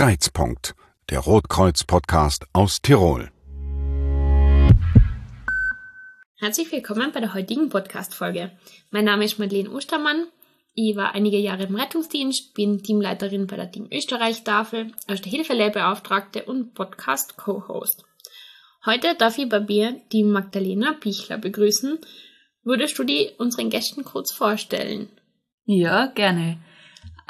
Kreizpunkt, der Rotkreuz-Podcast aus Tirol. Herzlich willkommen bei der heutigen Podcast-Folge. Mein Name ist Madeleine Ostermann. Ich war einige Jahre im Rettungsdienst, bin Teamleiterin bei der Team Österreich-Tafel, als der Hilfelehrbeauftragte und Podcast-Co-Host. Heute darf ich bei mir die Magdalena Pichler begrüßen. Würdest du die unseren Gästen kurz vorstellen? Ja, gerne.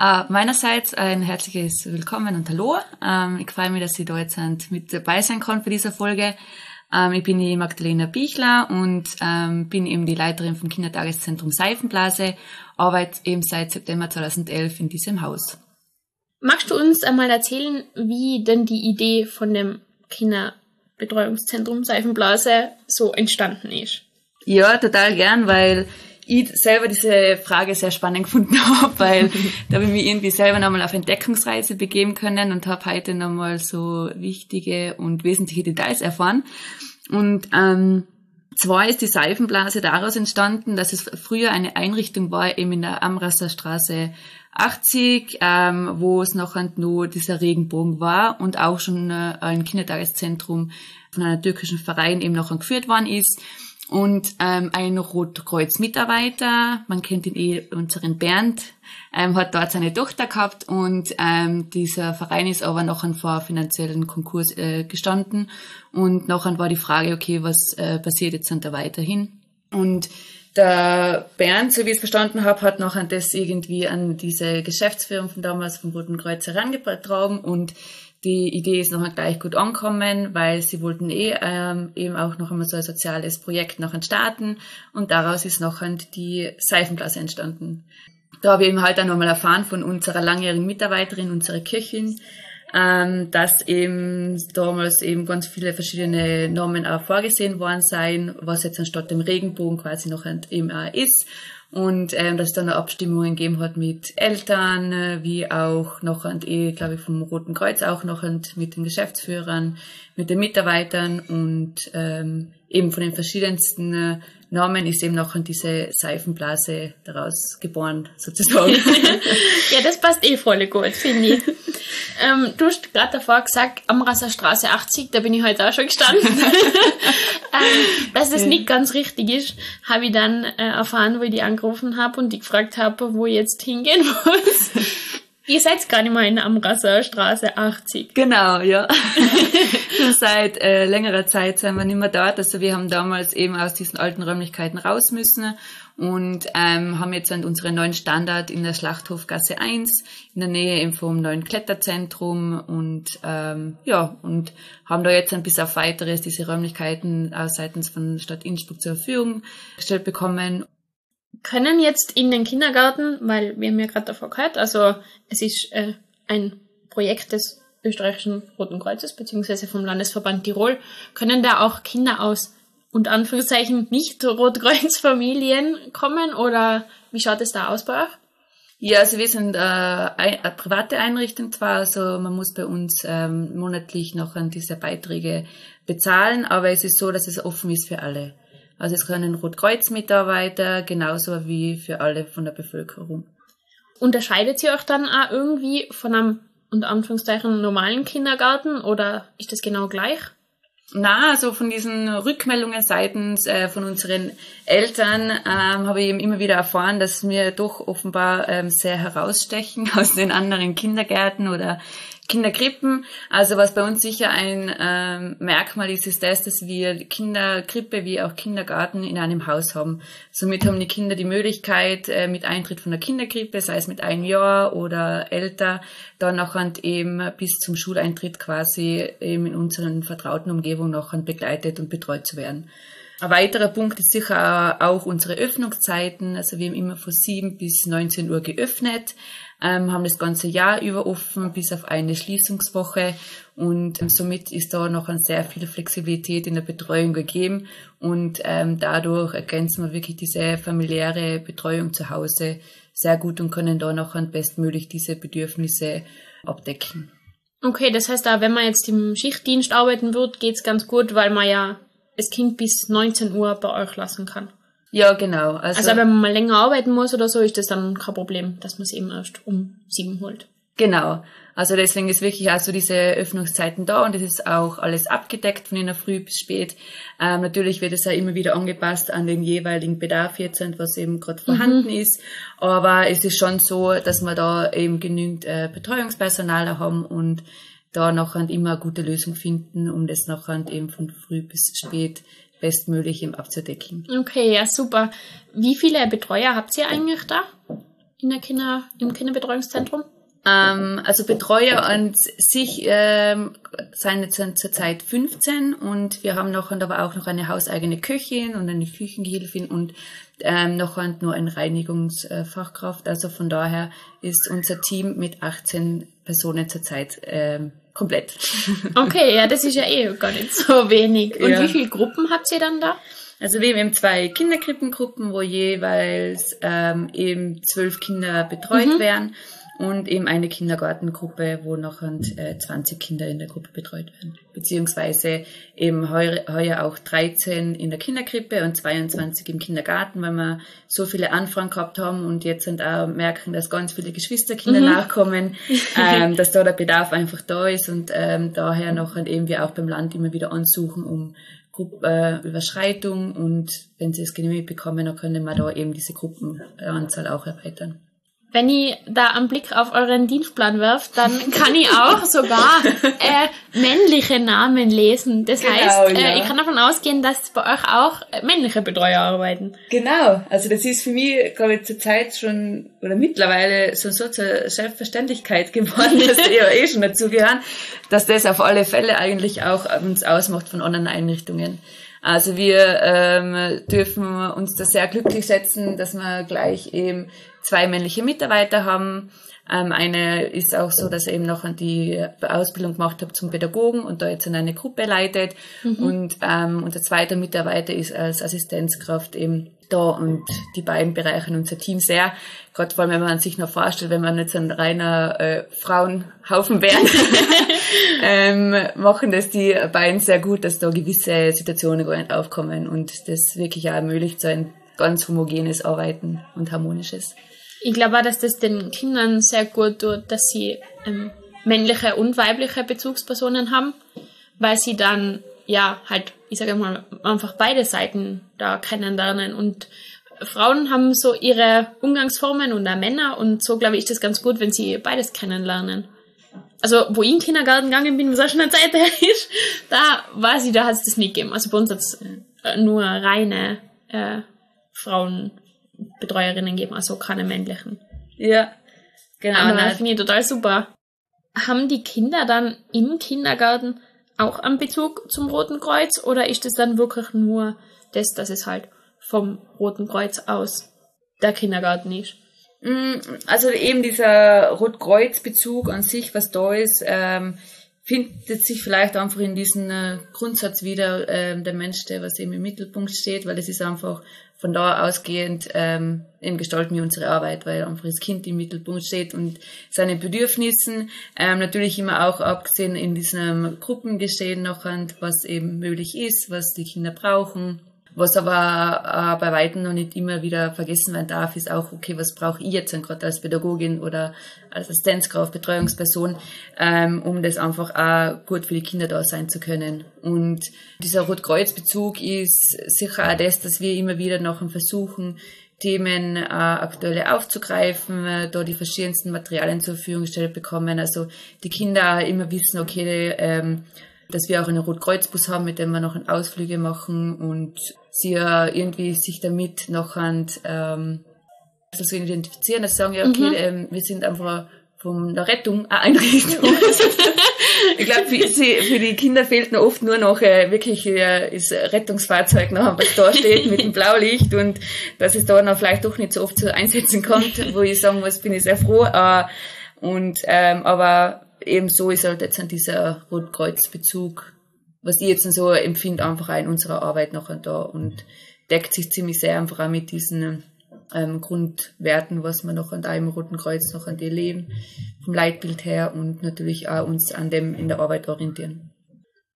Uh, meinerseits ein herzliches Willkommen und Hallo. Ähm, ich freue mich, dass ich da jetzt mit dabei sein kann für diese Folge. Ähm, ich bin die Magdalena Bichler und ähm, bin eben die Leiterin vom Kindertageszentrum Seifenblase, arbeite eben seit September 2011 in diesem Haus. Magst du uns einmal erzählen, wie denn die Idee von dem Kinderbetreuungszentrum Seifenblase so entstanden ist? Ja, total gern, weil ich selber diese Frage sehr spannend gefunden habe, weil da habe ich mich irgendwie selber nochmal auf Entdeckungsreise begeben können und habe heute nochmal so wichtige und wesentliche Details erfahren. Und ähm, zwar ist die Seifenblase daraus entstanden, dass es früher eine Einrichtung war, eben in der Amrasser Straße 80, ähm, wo es noch nur dieser Regenbogen war und auch schon äh, ein Kindertageszentrum von einer türkischen Verein eben noch geführt worden ist und ähm, ein Rotkreuz-Mitarbeiter, man kennt ihn eh, unseren Bernd, ähm, hat dort seine Tochter gehabt und ähm, dieser Verein ist aber noch vor finanziellen Konkurs äh, gestanden und nachher war die Frage, okay, was äh, passiert jetzt dann da weiterhin? Und der Bernd, so wie ich es verstanden habe, hat nachher das irgendwie an diese Geschäftsführung von damals vom Roten Kreuz herangetragen und die Idee ist noch gleich gut angekommen, weil sie wollten eh ähm, eben auch noch einmal so ein soziales Projekt noch starten und daraus ist noch die Seifenklasse entstanden. Da habe ich eben halt auch nochmal erfahren von unserer langjährigen Mitarbeiterin, unserer Kirchin, ähm, dass eben damals eben ganz viele verschiedene Normen auch vorgesehen worden seien, was jetzt anstatt dem Regenbogen quasi noch eben auch ist und ähm, dass es dann Abstimmungen gegeben hat mit Eltern, äh, wie auch noch und eh, glaube ich, vom Roten Kreuz auch noch und mit den Geschäftsführern, mit den Mitarbeitern und ähm, eben von den verschiedensten äh, Namen ist eben noch diese Seifenblase daraus geboren, sozusagen. ja, das passt eh voll gut, finde ich. ähm, du hast gerade davor gesagt, Amrasser Straße 80, da bin ich heute auch schon gestanden. ähm, dass das nicht ganz richtig ist, habe ich dann äh, erfahren, wo ich die angerufen habe und die gefragt habe, wo ich jetzt hingehen muss. Ihr seid gar nicht mal in der Amrasser Straße 80. Genau, ja. Seit äh, längerer Zeit sind wir nicht mehr dort. Also wir haben damals eben aus diesen alten Räumlichkeiten raus müssen und ähm, haben jetzt unseren neuen Standard in der Schlachthofgasse 1 in der Nähe eben vom neuen Kletterzentrum und ähm, ja und haben da jetzt ein bis auf weiteres diese Räumlichkeiten äh, seitens von Stadt Innsbruck zur Verfügung gestellt bekommen können jetzt in den Kindergarten, weil wir haben ja gerade davor gehört, also es ist äh, ein Projekt des österreichischen Roten Kreuzes beziehungsweise vom Landesverband Tirol, können da auch Kinder aus unter Anführungszeichen nicht Rotkreuzfamilien kommen oder wie schaut es da aus bei euch? Ja, also wir sind äh, eine private Einrichtung zwar, also man muss bei uns ähm, monatlich noch an diese Beiträge bezahlen, aber es ist so, dass es offen ist für alle. Also es können Rotkreuz-Mitarbeiter genauso wie für alle von der Bevölkerung. Unterscheidet sie euch dann auch irgendwie von einem unter Anführungszeichen normalen Kindergarten oder ist das genau gleich? Na, also von diesen Rückmeldungen seitens äh, von unseren Eltern ähm, habe ich eben immer wieder erfahren, dass wir doch offenbar ähm, sehr herausstechen aus den anderen Kindergärten oder Kinderkrippen. Also was bei uns sicher ein ähm, Merkmal ist, ist das, dass wir Kinderkrippe wie auch Kindergarten in einem Haus haben. Somit haben die Kinder die Möglichkeit, äh, mit Eintritt von der Kinderkrippe, sei es mit einem Jahr oder älter, dann noch eben bis zum Schuleintritt quasi eben in unseren vertrauten Umgebung noch begleitet und betreut zu werden. Ein weiterer Punkt ist sicher auch unsere Öffnungszeiten. Also wir haben immer von 7 bis 19 Uhr geöffnet ähm, haben das ganze Jahr über offen, bis auf eine Schließungswoche. Und ähm, somit ist da noch sehr viel Flexibilität in der Betreuung gegeben. Und ähm, dadurch ergänzen wir wirklich diese familiäre Betreuung zu Hause sehr gut und können da noch bestmöglich diese Bedürfnisse abdecken. Okay, das heißt da, wenn man jetzt im Schichtdienst arbeiten wird, geht's ganz gut, weil man ja das Kind bis 19 Uhr bei euch lassen kann. Ja, genau. Also, also wenn man mal länger arbeiten muss oder so, ist das dann kein Problem, dass man es eben erst um sieben holt. Genau. Also deswegen ist wirklich auch so diese Öffnungszeiten da und es ist auch alles abgedeckt von in der Früh bis spät. Ähm, natürlich wird es auch immer wieder angepasst an den jeweiligen Bedarf jetzt und was eben gerade vorhanden mhm. ist. Aber es ist schon so, dass wir da eben genügend äh, Betreuungspersonal haben und da nachher immer eine gute Lösung finden, um das nachher eben von früh bis spät bestmöglich eben abzudecken. Okay, ja, super. Wie viele Betreuer habt ihr eigentlich da in der Kinder, im Kinderbetreuungszentrum? Ähm, also Betreuer an sich ähm, sind jetzt zurzeit 15 und wir haben noch und aber auch noch eine hauseigene Köchin und eine Küchengehilfin und ähm, noch und nur eine Reinigungsfachkraft. Also von daher ist unser Team mit 18 Personen zurzeit ähm, komplett. Okay, ja, das ist ja eh gar nicht so wenig. Und ja. wie viele Gruppen habt ihr dann da? Also wir haben eben zwei Kinderkrippengruppen, wo jeweils ähm, eben zwölf Kinder betreut mhm. werden und eben eine Kindergartengruppe, wo noch äh, 20 Kinder in der Gruppe betreut werden. Beziehungsweise eben heuer, heuer auch 13 in der Kinderkrippe und 22 im Kindergarten, weil wir so viele Anfragen gehabt haben und jetzt sind auch merken, dass ganz viele Geschwisterkinder mhm. nachkommen, ähm, dass da der Bedarf einfach da ist und ähm, daher noch eben wir auch beim Land immer wieder ansuchen, um Gruppenüberschreitung und wenn sie es genehmigt bekommen, dann können wir da eben diese Gruppenanzahl auch erweitern wenn ich da einen Blick auf euren Dienstplan wirft, dann kann ich auch sogar äh, männliche Namen lesen. Das genau, heißt, äh, ja. ich kann davon ausgehen, dass bei euch auch männliche Betreuer arbeiten. Genau, also das ist für mich, glaube ich, zur Zeit schon oder mittlerweile so, so zur Selbstverständlichkeit geworden, dass die ja eh schon dazugehören, dass das auf alle Fälle eigentlich auch uns ausmacht von anderen Einrichtungen. Also wir ähm, dürfen uns da sehr glücklich setzen, dass wir gleich eben zwei männliche Mitarbeiter haben. Ähm, eine ist auch so, dass er eben noch die Ausbildung gemacht hat zum Pädagogen und da jetzt in eine Gruppe leitet. Mhm. Und ähm, unser zweiter Mitarbeiter ist als Assistenzkraft eben da und die beiden bereichern unser Team sehr. Gerade vor allem, wenn man sich noch vorstellt, wenn man jetzt ein reiner äh, Frauenhaufen wäre, ähm, machen das die beiden sehr gut, dass da gewisse Situationen gar nicht aufkommen und das wirklich auch ermöglicht so ein ganz homogenes Arbeiten und harmonisches. Ich glaube auch, dass das den Kindern sehr gut tut, dass sie ähm, männliche und weibliche Bezugspersonen haben, weil sie dann ja halt, ich sage mal, einfach beide Seiten da kennenlernen und Frauen haben so ihre Umgangsformen und auch Männer und so glaube ich ist das ganz gut, wenn sie beides kennenlernen. Also, wo ich in den Kindergarten gegangen bin, was auch schon eine Zeit her ist, da weiß ich, da hat es das nicht gegeben. Also bei uns hat es äh, nur reine äh, Frauen Betreuerinnen geben, also keine männlichen. Ja, genau. Aber das finde ich total super. Haben die Kinder dann im Kindergarten auch einen Bezug zum Roten Kreuz oder ist es dann wirklich nur das, dass es halt vom Roten Kreuz aus der Kindergarten ist? Mm, also eben dieser Rotkreuz-Bezug an sich, was da ist, ähm, findet sich vielleicht einfach in diesem äh, Grundsatz wieder, äh, der Mensch, der was eben im Mittelpunkt steht, weil es ist einfach von da ausgehend ähm, eben gestalten wir unsere Arbeit, weil einfach das Kind im Mittelpunkt steht und seine Bedürfnissen. Ähm, natürlich immer auch abgesehen in diesem Gruppengeschehen noch, was eben möglich ist, was die Kinder brauchen was aber äh, bei weitem noch nicht immer wieder vergessen werden darf, ist auch, okay, was brauche ich jetzt gerade als Pädagogin oder als Assistenzkraft, Betreuungsperson, ähm, um das einfach auch gut für die Kinder da sein zu können. Und dieser Rotkreuz-Bezug ist sicher auch das, dass wir immer wieder noch versuchen, Themen äh, aktuelle aufzugreifen, äh, da die verschiedensten Materialien zur Verfügung gestellt bekommen. Also die Kinder immer wissen, okay, ähm, dass wir auch einen Rotkreuzbus haben, mit dem wir noch Ausflüge machen und sie ja irgendwie sich damit noch an, ähm, so identifizieren, dass sie sagen, ja, okay, mhm. ähm, wir sind einfach von der Rettung eine Einrichtung. ich glaube, für, für die Kinder fehlt noch oft nur noch äh, wirklich äh, das Rettungsfahrzeug noch, was da steht mit dem Blaulicht und dass es da noch vielleicht doch nicht so oft zu Einsätzen kommt, wo ich sagen muss, bin ich sehr froh. Äh, und ähm, aber ebenso ist halt jetzt an dieser Rotkreuzbezug, was ich jetzt so empfinde, einfach auch in unserer Arbeit noch da und deckt sich ziemlich sehr einfach auch mit diesen ähm, Grundwerten, was wir noch an einem Roten Kreuz noch an dir leben, vom Leitbild her und natürlich auch uns an dem in der Arbeit orientieren.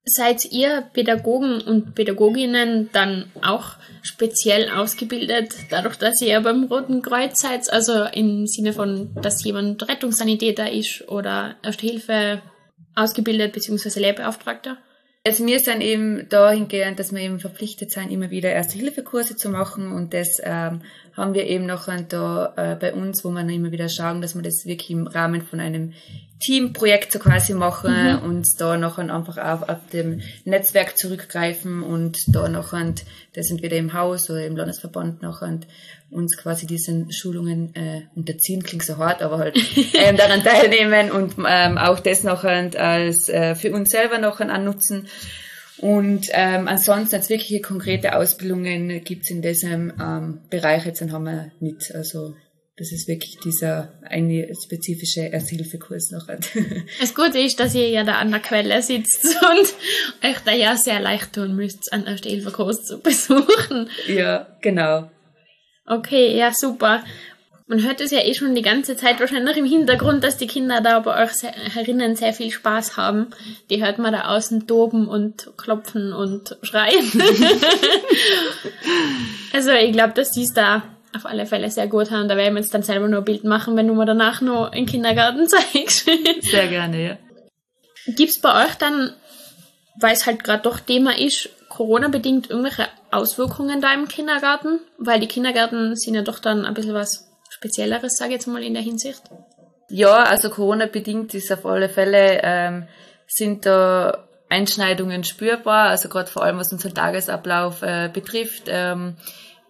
Seid ihr Pädagogen und Pädagoginnen dann auch speziell ausgebildet, dadurch, dass ihr beim Roten Kreuz seid? Also im Sinne von, dass jemand Rettungssanitäter ist oder Erste Hilfe ausgebildet bzw. Lehrbeauftragter? Also wir sind eben dahingehend, dass wir eben verpflichtet sind, immer wieder Erste-Hilfe-Kurse zu machen und das ähm, haben wir eben noch da äh, bei uns, wo wir immer wieder schauen, dass wir das wirklich im Rahmen von einem Teamprojekt so quasi machen mhm. und da noch einfach auf, auf dem Netzwerk zurückgreifen und da noch das entweder im Haus oder im Landesverband noch uns quasi diesen Schulungen äh, unterziehen, klingt so hart, aber halt ähm, daran teilnehmen und ähm, auch das noch als äh, für uns selber noch annutzen. Und ähm, ansonsten als wirkliche konkrete Ausbildungen gibt's in diesem ähm, Bereich jetzt haben wir nicht. Also das ist wirklich dieser eine spezifische Ersthilfekurs noch hat. Das Gute ist, dass ihr ja da an der Quelle sitzt und euch da ja sehr leicht tun müsst, einen Ersthilfekurs zu besuchen. Ja, genau. Okay, ja, super. Man hört es ja eh schon die ganze Zeit wahrscheinlich im Hintergrund, dass die Kinder da bei euch sehr, herinnen sehr viel Spaß haben. Die hört man da außen toben und klopfen und schreien. also ich glaube, dass die es da auf alle Fälle sehr gut haben. Da werden wir jetzt dann selber nur ein Bild machen, wenn du mir danach noch im Kindergarten zeigst. sehr gerne, ja. Gibt's bei euch dann, weil es halt gerade doch Thema ist, Corona-bedingt irgendwelche Auswirkungen da im Kindergarten? Weil die Kindergärten sind ja doch dann ein bisschen was Spezielleres, sage ich jetzt mal in der Hinsicht. Ja, also Corona-bedingt ist auf alle Fälle, ähm, sind da Einschneidungen spürbar, also gerade vor allem was unseren Tagesablauf äh, betrifft. Ähm,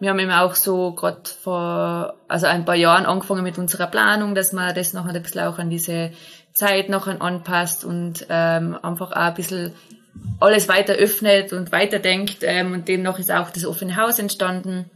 wir haben eben auch so gerade vor also ein paar Jahren angefangen mit unserer Planung, dass man das noch ein bisschen auch an diese Zeit noch anpasst und ähm, einfach auch ein bisschen alles weiter öffnet und weiterdenkt. Ähm, und demnach ist auch das offene Haus entstanden.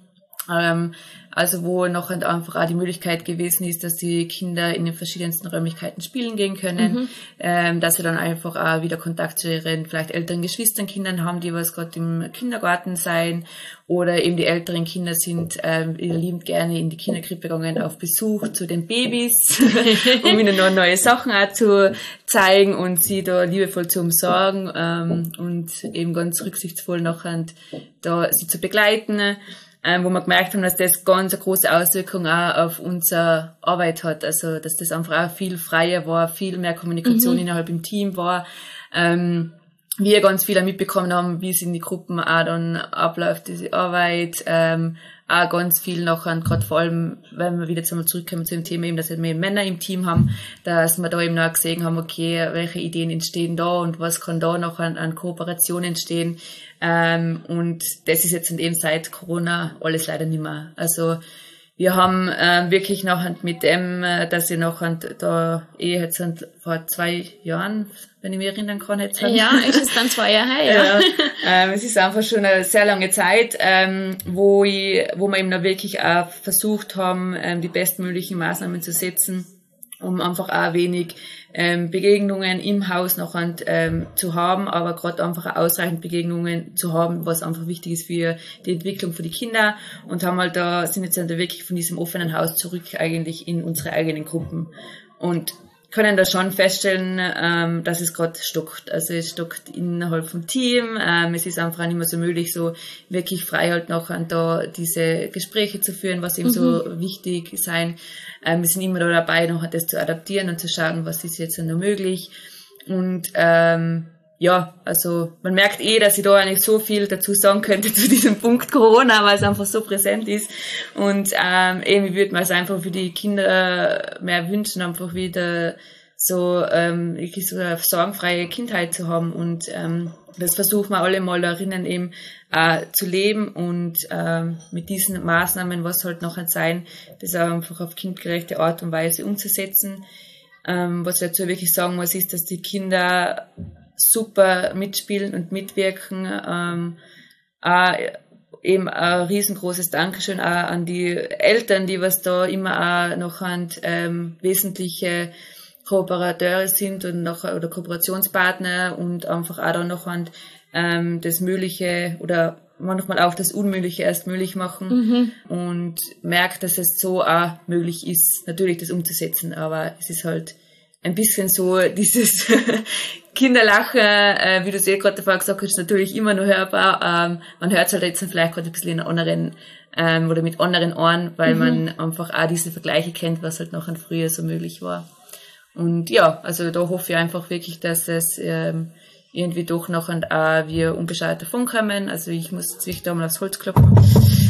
Ähm, also wo noch einfach auch die Möglichkeit gewesen ist, dass die Kinder in den verschiedensten Räumlichkeiten spielen gehen können, mhm. ähm, dass sie dann einfach auch wieder Kontakt zu ihren vielleicht älteren Geschwisternkindern haben, die was gerade im Kindergarten sein. Oder eben die älteren Kinder sind ähm, liebend gerne in die Kinderkrippe gegangen auf Besuch zu den Babys, um ihnen noch neue Sachen auch zu zeigen und sie da liebevoll zu umsorgen ähm, und eben ganz rücksichtsvoll nachher da sie zu begleiten ähm, wo wir gemerkt haben, dass das ganz eine große Auswirkung auch auf unsere Arbeit hat. Also, dass das einfach auch viel freier war, viel mehr Kommunikation mhm. innerhalb im Team war. Ähm, wir ganz viel mitbekommen haben, wie es in die Gruppen auch dann abläuft, diese Arbeit, ähm, auch ganz viel nachher, gerade vor allem, wenn wir wieder einmal zurückkommen zu dem Thema eben, dass wir Männer im Team haben, dass wir da eben auch gesehen haben, okay, welche Ideen entstehen da und was kann da noch an, an Kooperation entstehen. Ähm, und das ist jetzt eben seit Corona alles leider nicht mehr. Also wir haben äh, wirklich noch mit dem, äh, dass ich noch da eh jetzt vor zwei Jahren, wenn ich mich erinnern kann, jetzt Ja, ist es dann zwei Jahre her, ja ähm, es ist einfach schon eine sehr lange Zeit, ähm, wo ich, wo wir eben noch wirklich auch versucht haben, ähm, die bestmöglichen Maßnahmen zu setzen um einfach auch wenig ähm, Begegnungen im Haus noch ähm, zu haben, aber gerade einfach ausreichend Begegnungen zu haben, was einfach wichtig ist für die Entwicklung für die Kinder und haben halt da, sind jetzt dann wirklich von diesem offenen Haus zurück eigentlich in unsere eigenen Gruppen. Und können da schon feststellen, ähm, dass es gerade stockt. Also es stockt innerhalb vom Team. Ähm, es ist einfach nicht mehr so möglich, so wirklich frei halt noch an da diese Gespräche zu führen, was eben mhm. so wichtig sein. Ähm, wir sind immer da dabei, noch das zu adaptieren und zu schauen, was ist jetzt noch möglich. Und ähm, ja, also man merkt eh, dass ich da eigentlich so viel dazu sagen könnte zu diesem Punkt Corona, weil es einfach so präsent ist. Und ähm, ich würde mir es einfach für die Kinder mehr wünschen, einfach wieder so ähm, wirklich so eine sorgenfreie Kindheit zu haben. Und ähm, das versuchen wir alle mal darin eben äh, zu leben und ähm, mit diesen Maßnahmen, was halt noch sein, das auch einfach auf kindgerechte Art und Weise umzusetzen. Ähm, was ich dazu wirklich sagen muss, ist, dass die Kinder super mitspielen und mitwirken. Ähm, auch eben ein riesengroßes Dankeschön auch an die Eltern, die was da immer auch noch an ähm, wesentliche Kooperateure sind und noch oder Kooperationspartner und einfach auch da noch an ähm, das Mögliche oder manchmal auch das Unmögliche erst möglich machen mhm. und merkt, dass es so auch möglich ist, natürlich das umzusetzen, aber es ist halt ein bisschen so dieses Kinderlachen, äh, wie du es eh gerade vorher gesagt hast, ist natürlich immer noch hörbar. Ähm, man hört es halt jetzt vielleicht gerade ein bisschen in anderen ähm, oder mit anderen Ohren, weil mhm. man einfach auch diese Vergleiche kennt, was halt noch an früher so möglich war. Und ja, also da hoffe ich einfach wirklich, dass es ähm, irgendwie doch noch und auch wir unbescheuert davon kommen. Also ich muss sich da mal aufs Holz klopfen,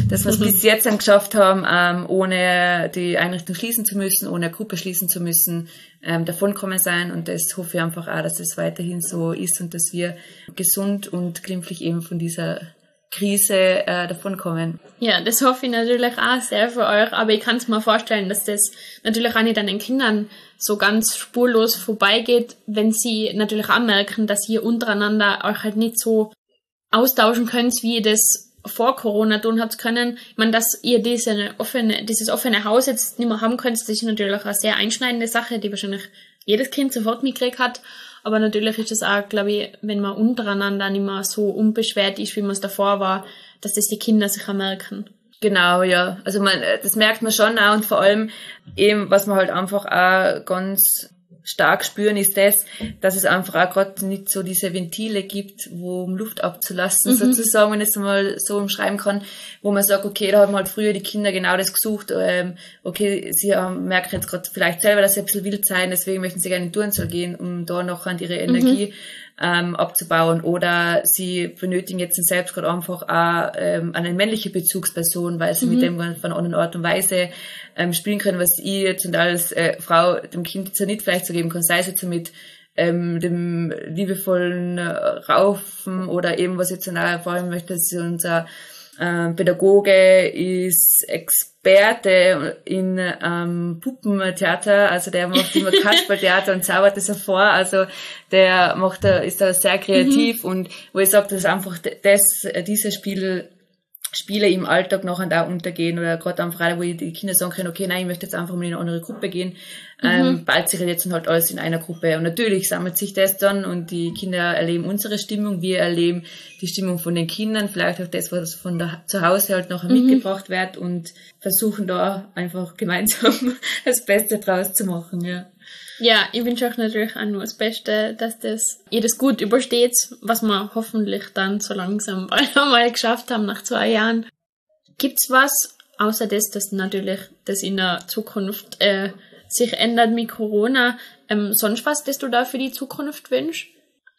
dass wir es bis jetzt dann geschafft haben, ähm, ohne die Einrichtung schließen zu müssen, ohne eine Gruppe schließen zu müssen, ähm, davonkommen sein. Und das hoffe ich einfach auch, dass es weiterhin so ist und dass wir gesund und glimpflich eben von dieser Krise äh, davonkommen. Ja, das hoffe ich natürlich auch sehr für euch, aber ich kann es mir vorstellen, dass das natürlich auch nicht an den Kindern so ganz spurlos vorbeigeht, wenn sie natürlich auch merken, dass ihr untereinander euch halt nicht so austauschen könnt, wie ihr das vor Corona tun habt können. Ich meine, dass ihr diese offene, dieses offene Haus jetzt nicht mehr haben könnt, das ist natürlich auch eine sehr einschneidende Sache, die wahrscheinlich jedes Kind sofort mitgekriegt hat. Aber natürlich ist es auch, glaube ich, wenn man untereinander nicht mehr so unbeschwert ist, wie man es davor war, dass das die Kinder sich auch merken. Genau, ja. Also man, das merkt man schon auch und vor allem eben, was man halt einfach auch ganz stark spüren, ist das, dass es einfach auch gerade nicht so diese Ventile gibt, wo um Luft abzulassen, mhm. sozusagen, wenn ich es mal so umschreiben kann, wo man sagt, okay, da haben halt früher die Kinder genau das gesucht, ähm, okay, sie haben, merken jetzt gerade vielleicht selber, dass sie ein bisschen wild sein, deswegen möchten sie gerne in Turnsaal gehen, um da noch an ihre Energie mhm ähm, abzubauen oder sie benötigen jetzt selbst gerade einfach auch ähm, eine männliche Bezugsperson, weil sie mhm. mit dem von einer anderen Art und Weise ähm, spielen können, was ich jetzt und als äh, Frau dem Kind jetzt nicht vielleicht so geben kann, sei es jetzt mit ähm, dem liebevollen äh, Raufen oder eben was ich jetzt vor allem möchte, dass unser äh, Pädagoge ist Experte in ähm, Puppentheater, also der macht immer Kasperltheater und zaubert das hervor, also der macht da, ist da sehr kreativ mhm. und wo ich sage, dass einfach das, diese Spiel Spiele im Alltag noch da untergehen oder gerade am Freitag, wo die Kinder sagen können, okay, nein, ich möchte jetzt einfach mal in eine andere Gruppe gehen, mhm. ähm, bald sich jetzt halt alles in einer Gruppe. Und natürlich sammelt sich das dann und die Kinder erleben unsere Stimmung, wir erleben die Stimmung von den Kindern, vielleicht auch das, was von der, zu Hause halt noch mhm. mitgebracht wird und versuchen da einfach gemeinsam das Beste draus zu machen, ja. Ja, ich wünsche euch natürlich auch nur das Beste, dass das, ihr das gut übersteht, was wir hoffentlich dann so langsam einmal geschafft haben nach zwei Jahren. Gibt's was, außer das, dass natürlich das in der Zukunft äh, sich ändert mit Corona, ähm, sonst was, das du da für die Zukunft wünschst?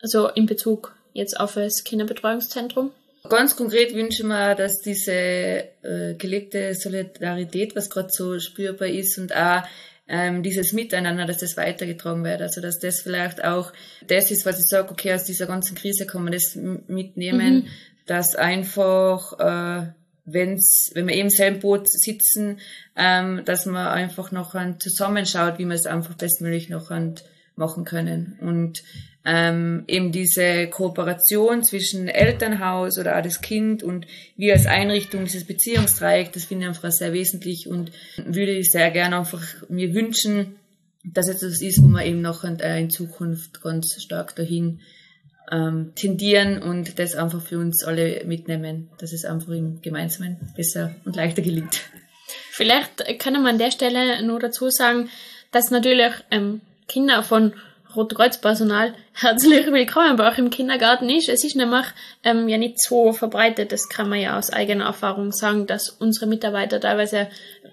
Also in Bezug jetzt auf das Kinderbetreuungszentrum? Ganz konkret wünsche ich mir, dass diese äh, gelebte Solidarität, was gerade so spürbar ist und auch ähm, dieses Miteinander, dass das weitergetragen wird. Also dass das vielleicht auch das ist, was ich sage, okay, aus dieser ganzen Krise kann man das mitnehmen, mhm. dass einfach, äh, wenn's, wenn wir eben selben Boot sitzen, ähm, dass man einfach noch zusammenschaut, wie man es einfach bestmöglich noch machen können. Und ähm, eben diese Kooperation zwischen Elternhaus oder auch das Kind und wir als Einrichtung, dieses Beziehungsdreieck, das finde ich einfach sehr wesentlich und würde ich sehr gerne einfach mir wünschen, dass es das ist, wo wir eben noch äh, in Zukunft ganz stark dahin ähm, tendieren und das einfach für uns alle mitnehmen, dass es einfach im Gemeinsamen besser und leichter gelingt. Vielleicht kann man an der Stelle nur dazu sagen, dass natürlich ähm, Kinder von Rote Kreuz-Personal herzlich willkommen bei euch im Kindergarten ist. Es ist nämlich ähm, ja nicht so verbreitet, das kann man ja aus eigener Erfahrung sagen, dass unsere Mitarbeiter teilweise,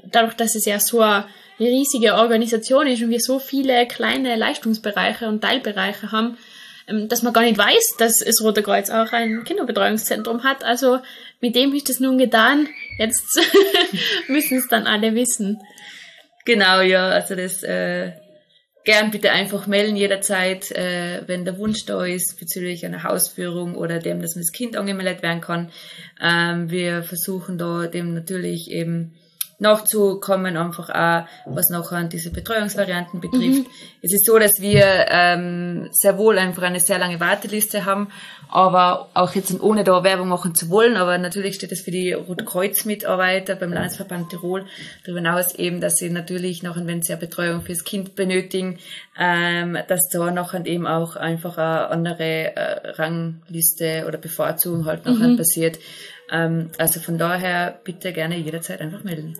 dadurch, dass es ja so eine riesige Organisation ist und wir so viele kleine Leistungsbereiche und Teilbereiche haben, ähm, dass man gar nicht weiß, dass das Rote Kreuz auch ein Kinderbetreuungszentrum hat. Also mit dem ist es nun getan. Jetzt müssen es dann alle wissen. Genau, ja, also das äh gern bitte einfach melden jederzeit, äh, wenn der Wunsch da ist bezüglich einer Hausführung oder dem, dass das Kind angemeldet werden kann. Ähm, wir versuchen da dem natürlich eben nachzukommen, einfach auch, was noch an diese Betreuungsvarianten betrifft. Mhm. Es ist so, dass wir ähm, sehr wohl einfach eine sehr lange Warteliste haben, aber auch jetzt ohne da Werbung machen zu wollen, aber natürlich steht das für die Rotkreuz-Mitarbeiter beim Landesverband Tirol darüber hinaus eben, dass sie natürlich noch, wenn sie eine Betreuung fürs Kind benötigen, ähm, dass da noch eben auch einfach eine andere äh, Rangliste oder Bevorzugung halt noch mhm. passiert. Ähm, also von daher bitte gerne jederzeit einfach melden.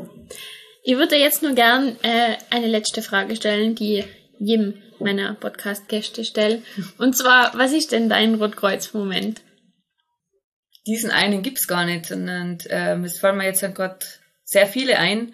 Ich würde jetzt nur gern äh, eine letzte Frage stellen, die jedem meiner Podcast-Gäste stelle. Und zwar, was ist denn dein Rotkreuz-Moment? Diesen einen gibt's gar nicht, sondern ähm, es fallen mir jetzt gerade sehr viele ein.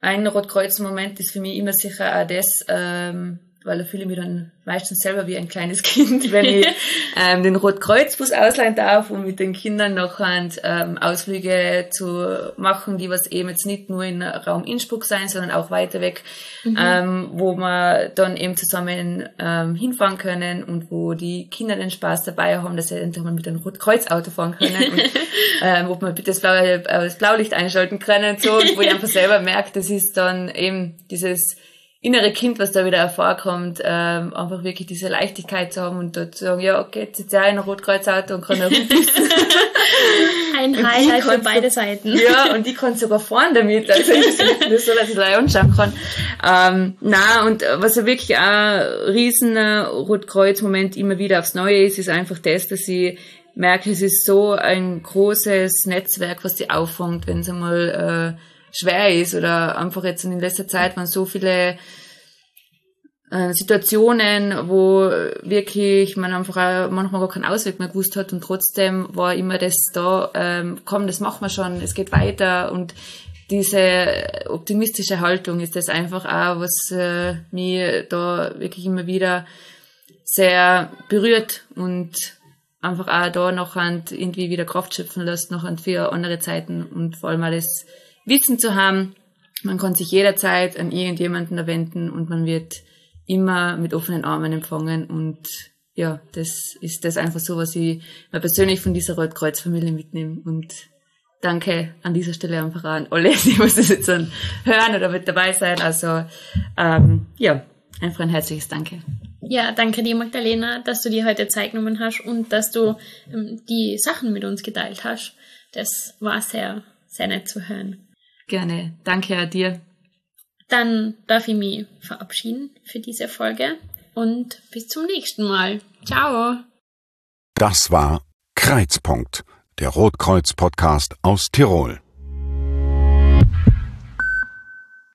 Ein Rotkreuz-Moment ist für mich immer sicher auch das, ähm, weil da fühle ich mich dann meistens selber wie ein kleines Kind, wenn ich ähm, den Rotkreuzbus ausleihen darf, um mit den Kindern noch ähm, Ausflüge zu machen, die was eben jetzt nicht nur in Raum Innsbruck sein, sondern auch weiter weg, mhm. ähm, wo wir dann eben zusammen ähm, hinfahren können und wo die Kinder den Spaß dabei haben, dass sie endlich mal mit einem Rotkreuzauto fahren können und ähm, wo wir bitte das, blaue, äh, das Blaulicht einschalten können und so, und wo ich einfach selber merke, das ist dann eben dieses innere Kind, was da wieder hervorkommt, ähm, einfach wirklich diese Leichtigkeit zu haben und dort zu sagen, ja, okay, jetzt sitzt ja ein Rotkreuzauto und kann. Ein Highlight für beide Seiten. Ja, und die kann sogar fahren damit, also ich nur so, dass ich da anschauen kann. Ähm, na und was ja wirklich auch ein riesen Rotkreuz-Moment immer wieder aufs Neue ist, ist einfach das, dass ich merke, es ist so ein großes Netzwerk, was die auffängt, wenn es einmal äh, schwer ist oder einfach jetzt in letzter Zeit waren so viele äh, Situationen, wo wirklich man einfach manchmal gar keinen Ausweg mehr gewusst hat und trotzdem war immer das da, ähm, komm, das machen wir schon, es geht weiter und diese optimistische Haltung ist das einfach auch, was äh, mir da wirklich immer wieder sehr berührt und einfach auch da noch irgendwie wieder Kraft schöpfen lässt, noch für andere Zeiten und vor allem das Wissen zu haben, man kann sich jederzeit an irgendjemanden wenden und man wird immer mit offenen Armen empfangen und ja, das ist das einfach so, was ich mir persönlich von dieser Rotkreuz-Familie mitnehme und danke an dieser Stelle einfach an alle, die was das jetzt hören oder mit dabei sein. Also ähm, ja, einfach ein herzliches Danke. Ja, danke dir, Magdalena, dass du dir heute Zeit genommen hast und dass du ähm, die Sachen mit uns geteilt hast. Das war sehr, sehr nett zu hören. Gerne. Danke a dir. Dann darf ich mich verabschieden für diese Folge und bis zum nächsten Mal. Ciao. Das war Kreizpunkt, der Rotkreuz-Podcast aus Tirol.